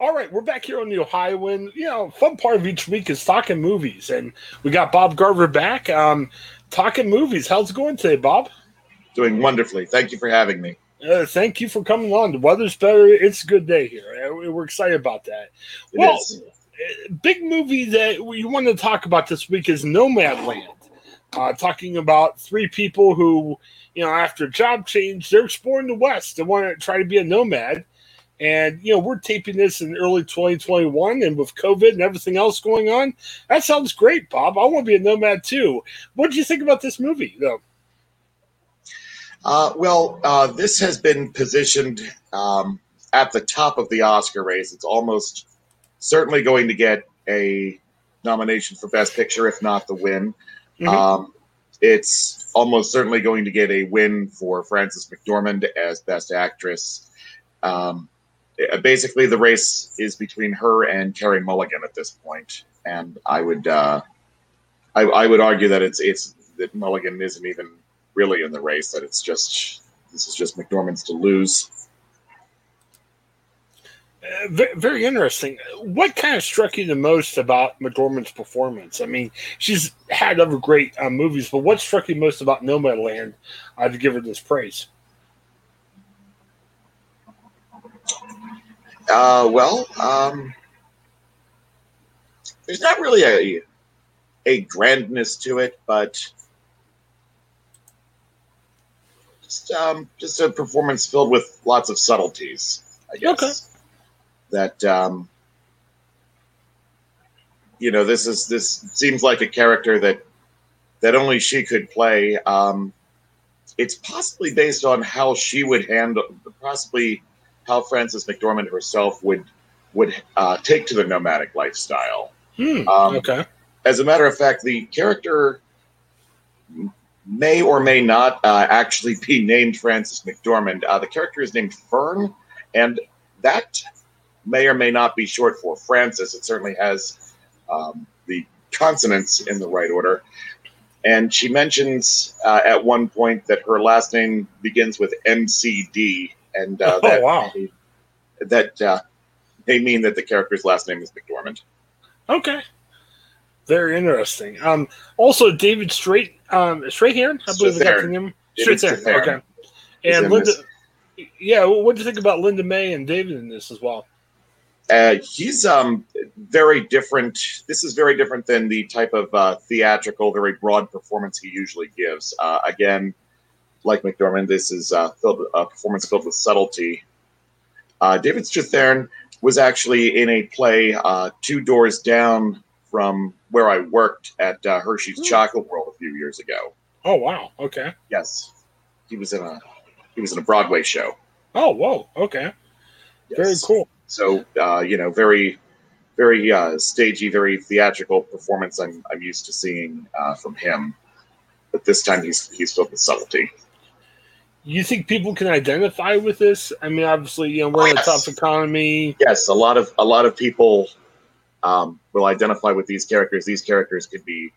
All right, we're back here on the Ohioan. You know, fun part of each week is talking movies, and we got Bob Garver back. Um, talking movies. How's it going today, Bob? Doing wonderfully. Thank you for having me. Uh, thank you for coming on. The weather's better. It's a good day here. Uh, We're excited about that. It well, is. uh, big movie that we want to talk about this week is Nomadland. Uh, talking about three people who, you know, after a job change, they're exploring the West. They want to try to be a nomad. And, you know, we're taping this in early 2021, and with COVID and everything else going on, that sounds great, Bob. I want to be a nomad too. What do you think about this movie, though? Uh, well, uh, this has been positioned um, at the top of the Oscar race. It's almost certainly going to get a nomination for Best Picture, if not the win. Mhm. Um, it's almost certainly going to get a win for Frances McDormand as Best Actress. Um, basically, the race is between her and Carey Mulligan at this point, and I would uh, I, I would argue that it's it's that Mulligan isn't even really in the race. That it's just this is just McDormand's to lose. Uh, ve- very interesting. What kind of struck you the most about McDormand's performance? I mean, she's had other great uh, movies, but what struck you most about Nomadland uh, to give her this praise? Uh, well, um, there's not really a a grandness to it, but just um, just a performance filled with lots of subtleties. I guess Okay. that um, you know this is this seems like a character that that only she could play. Um, it's possibly based on how she would handle, possibly how Frances McDormand herself would would uh, take to the nomadic lifestyle. Hmm. Um, okay. As a matter of fact, the character may or may not uh, actually be named Frances McDormand. Uh, the character is named Fern, and that may or may not be short for Frances. It certainly has um, the consonants in the right order. And she mentions uh, at one point that her last name begins with MCD, and uh, Oh, that wow. that uh, may mean that the character's last name is McDormand. Okay. Very interesting. Um, also, David Straight, um, Strahan, I believe I got the Strathairn. name. David Strathairn, Strathairn Okay. And Linda, this. yeah, what do you think about Linda May and David in this as well? Uh, he's um, very different. This is very different than the type of uh, theatrical, very broad performance he usually gives. Uh, again, like McDormand, this is uh, filled, a performance filled with subtlety. Uh, David Strathairn was actually in a play uh, two doors down from where I worked at uh, Hershey's Hmm. Chocolate World a few years ago. Oh, wow. Okay. Yes, he was in a he was in a Broadway show. Oh, whoa. Okay. Yes. Very cool. So uh, you know, very, very uh, stagey, very theatrical performance. I'm I'm used to seeing uh, from him, but this time he's he's filled with subtlety. You think people can identify with this? I mean, obviously, you know, we're in a Yes. tough economy. Yes, a lot of a lot of people um, will identify with these characters. These characters could be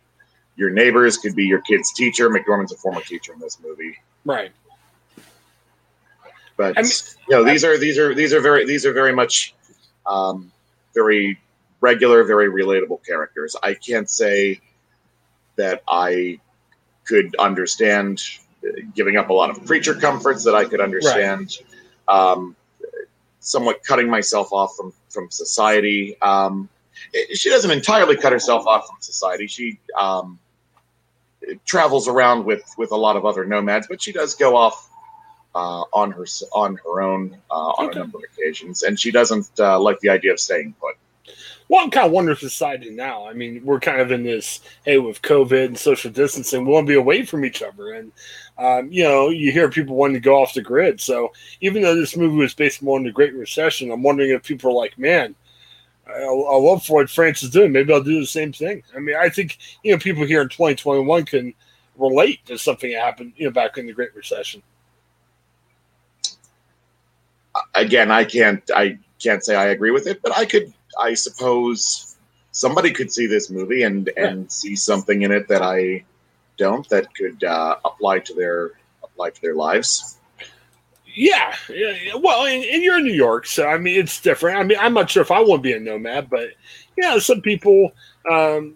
your neighbors, could be your kid's teacher. McDormand's a former teacher in this movie, Right. but I mean- you know these are these are these are very these are very much um, very regular, very relatable characters. I can't say that I could understand giving up a lot of creature comforts that I could understand. Um, somewhat cutting myself off from from society. Um, she doesn't entirely cut herself off from society. She um, travels around with with a lot of other nomads, but she does go off uh, on her on her own uh, on Okay. a number of occasions, and she doesn't uh, like the idea of staying put. Well, I'm kind of wondering society now. I mean, we're kind of in this, hey, with COVID and social distancing, we want to be away from each other. And, um, you know, you hear people wanting to go off the grid. So even though this movie was based more on the Great Recession, I'm wondering if people are like, man, I, I love what France is doing. Maybe I'll do the same thing. I mean, I think, you know, people here in 2021 can relate to something that happened, you know, back in the Great Recession. Again, I can't I can't say I agree with it, but I could I suppose somebody could see this movie and and see something in it that I don't that could uh, apply to their apply to their lives. Yeah, yeah, yeah. well, and, and, you're in New York, so I mean, it's different. I mean, I'm not sure if I want to be a nomad, but yeah, some people, um,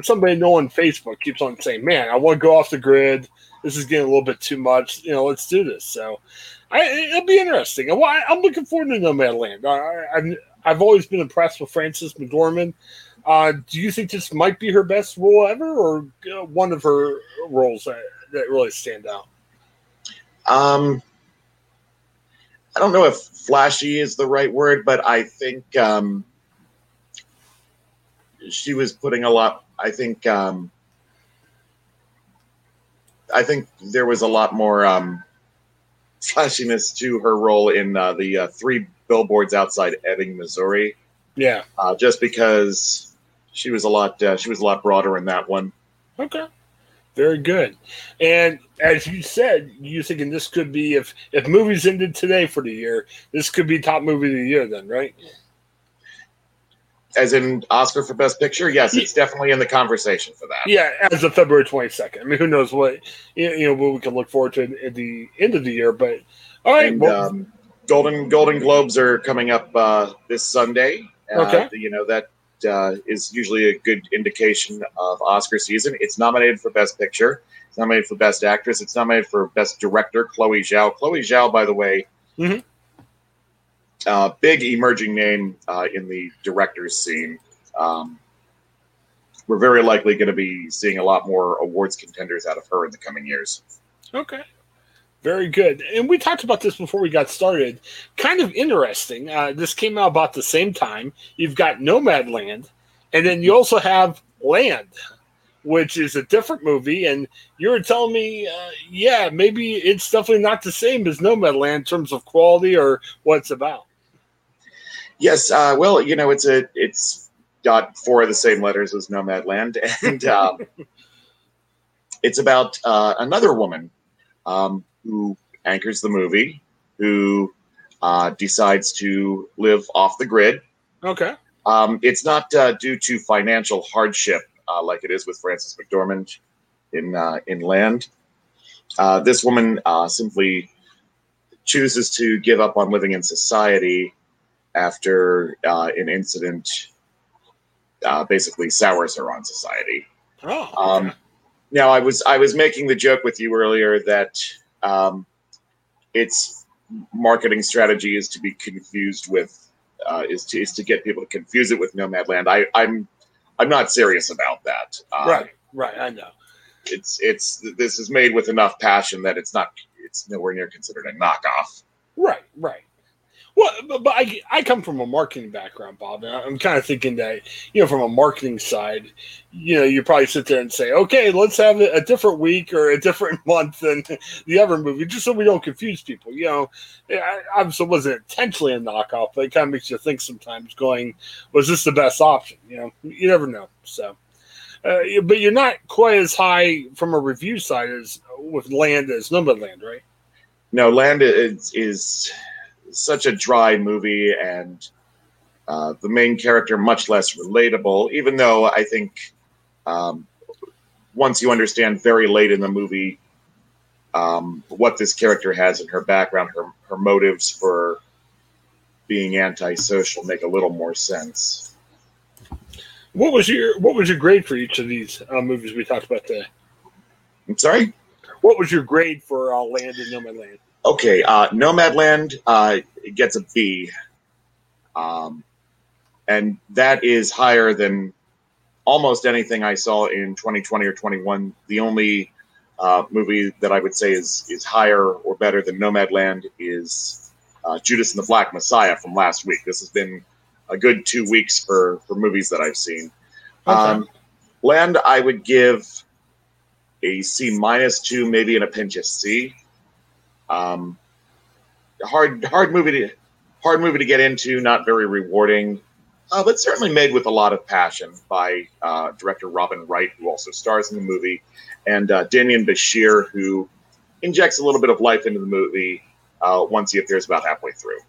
somebody I know on Facebook keeps on saying, "Man, I want to go off the grid. This is getting a little bit too much. You know, let's do this." So, I, it'll be interesting. Well, I, am looking forward to Nomadland. I, I've I've always been impressed with Frances McDormand. Uh, do you think this might be her best role ever, or uh, one of her roles that, that really stand out? Um, I don't know if flashy is the right word, but I think um, she was putting a lot. I think um, I think there was a lot more um, flashiness to her role in uh, the uh, three billboards outside Ebbing, Missouri. Yeah, uh, just because she was a lot uh, she was a lot broader in that one. Okay. Very good. And as you said, you thinking this could be if if movies ended today for the year, this could be top movie of the year then, right? As in Oscar for Best Picture, yes, it's definitely in the conversation for that. Yeah, as of February twenty second. I mean, who knows what you know what we can look forward to at the end of the year, but all right. And, well, um, Golden Golden Globes are coming up uh, this Sunday. Uh, okay. You know that uh, is usually a good indication of Oscar season. It's nominated for Best Picture. It's nominated for Best Actress. It's nominated for Best Director. Chloe Zhao. Chloe Zhao, by the way, mm-hmm. uh, big emerging name uh, in the director's scene. Um, we're very likely going to be seeing a lot more awards contenders out of her in the coming years. Okay. Very good. And we talked about this before we got started. Kind of interesting. Uh, this came out about the same time. You've got Nomadland, and then you also have Land, which is a different movie. And you were telling me, uh, yeah, maybe it's definitely not the same as Nomadland in terms of quality or what it's about. Yes. Uh, well, you know, it's a it's got four of the same letters as Nomadland, and um, it's about uh, another woman um, who anchors the movie, who uh, decides to live off the grid. Okay. Um, it's not uh, due to financial hardship uh, like it is with Frances McDormand in uh, in Land. Uh, this woman uh, simply chooses to give up on living in society after an incident basically sours her on society. Oh. Okay. Um, now I was I was making the joke with you earlier that um, its marketing strategy is to be confused with uh, is to is to get people to confuse it with Nomadland. I, I'm I'm not serious about that. Um, right, right. I know. It's it's this is made with enough passion that it's not it's nowhere near considered a knockoff. Right, right. Well, but, I, I come from a marketing background, Bob, and I'm kind of thinking that, you know, from a marketing side, you know, you probably sit there and say, okay, let's have a different week or a different month than the other movie, just so we don't confuse people. You know, I obviously wasn't intentionally a knockoff, but it kind of makes you think sometimes going, was this the best option? You know, you never know. So, uh, but you're not quite as high from a review side as with Land as Nomadland, right? No, Land is, is such a dry movie and uh, the main character much less relatable. Even though I think um, once you understand very late in the movie um, what this character has in her background, her her motives for being antisocial make a little more sense. What was your What was your grade for each of these uh, movies we talked about today? I'm sorry. What was your grade for uh, Land and No Man's Land? Okay, uh, Nomadland uh, gets a B, um, and that is higher than almost anything I saw in 2020 or 21. The only uh, movie that I would say is is higher or better than Nomadland is uh, Judas and the Black Messiah from last week. This has been a good two weeks for for movies that I've seen. Okay. Um, Land, I would give a C minus two, maybe in a pinch of C. Um, hard hard movie to hard movie to get into, not very rewarding, uh, but certainly made with a lot of passion by uh, director Robin Wright, who also stars in the movie, and uh, Demián Bichir, who injects a little bit of life into the movie uh, once he appears about halfway through.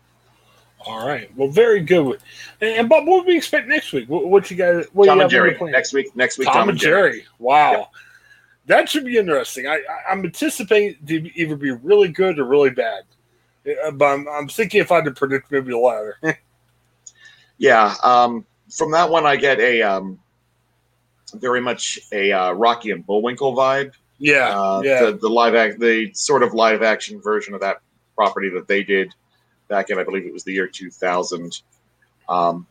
All right. Well, very good. And Bob, what do we expect next week? What, what you got? What Tom and Jerry next week. Next week. Tom, Tom and Jerry. Jerry. Wow. Yep that should be interesting. I, I'm anticipating to either be really good or really bad. Uh, but I'm, I'm thinking if I had to predict, maybe the latter. yeah, um, from that one, I get a um, very much a uh, Rocky and Bullwinkle vibe. Yeah, uh, yeah. The, the live act, the sort of live action version of that property that they did back in, I believe it was the year 2000. Um,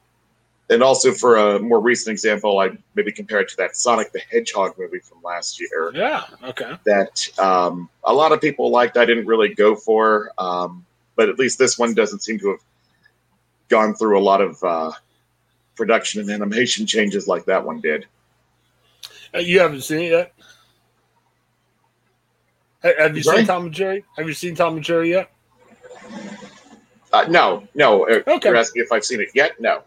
and also for a more recent example, I maybe compare it to that Sonic the Hedgehog movie from last year. Yeah, okay. That um, a lot of people liked. I didn't really go for, um, but at least this one doesn't seem to have gone through a lot of uh, production and animation changes like that one did. Uh, you haven't seen it yet. Have you Sorry? seen Tom and Jerry? Have you seen Tom and Jerry yet? Uh, no, no. uh, Okay. You're asking if I've seen it yet? No,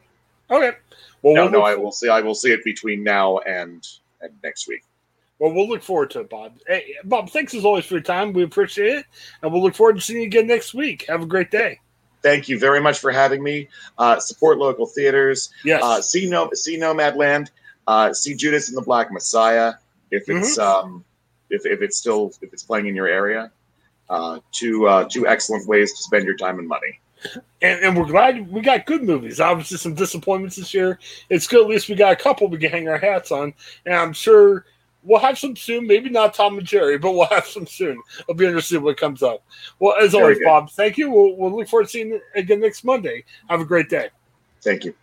Okay. Well, no, we'll no. I will see. I will see it between now and and next week. well, we'll look forward to it, Bob. Hey, Bob, thanks as always for your time. We appreciate it, and we'll look forward to seeing you again next week. Have a great day. Thank you very much for having me. Uh, support local theaters. Yes. Uh, see no see Nomadland. Uh, see Judas and the Black Messiah if it's um, if, if it's still if it's playing in your area. Uh, two uh, two excellent ways to spend your time and money. And, and we're glad we got good movies. Obviously, some disappointments this year. It's good. At least we got a couple we can hang our hats on, and I'm sure we'll have some soon. Maybe not Tom and Jerry, but we'll have some soon. I'll be interested what comes up. Well, as Very always, good. Bob, thank you. We'll, we'll look forward to seeing you again next Monday. Have a great day. Thank you.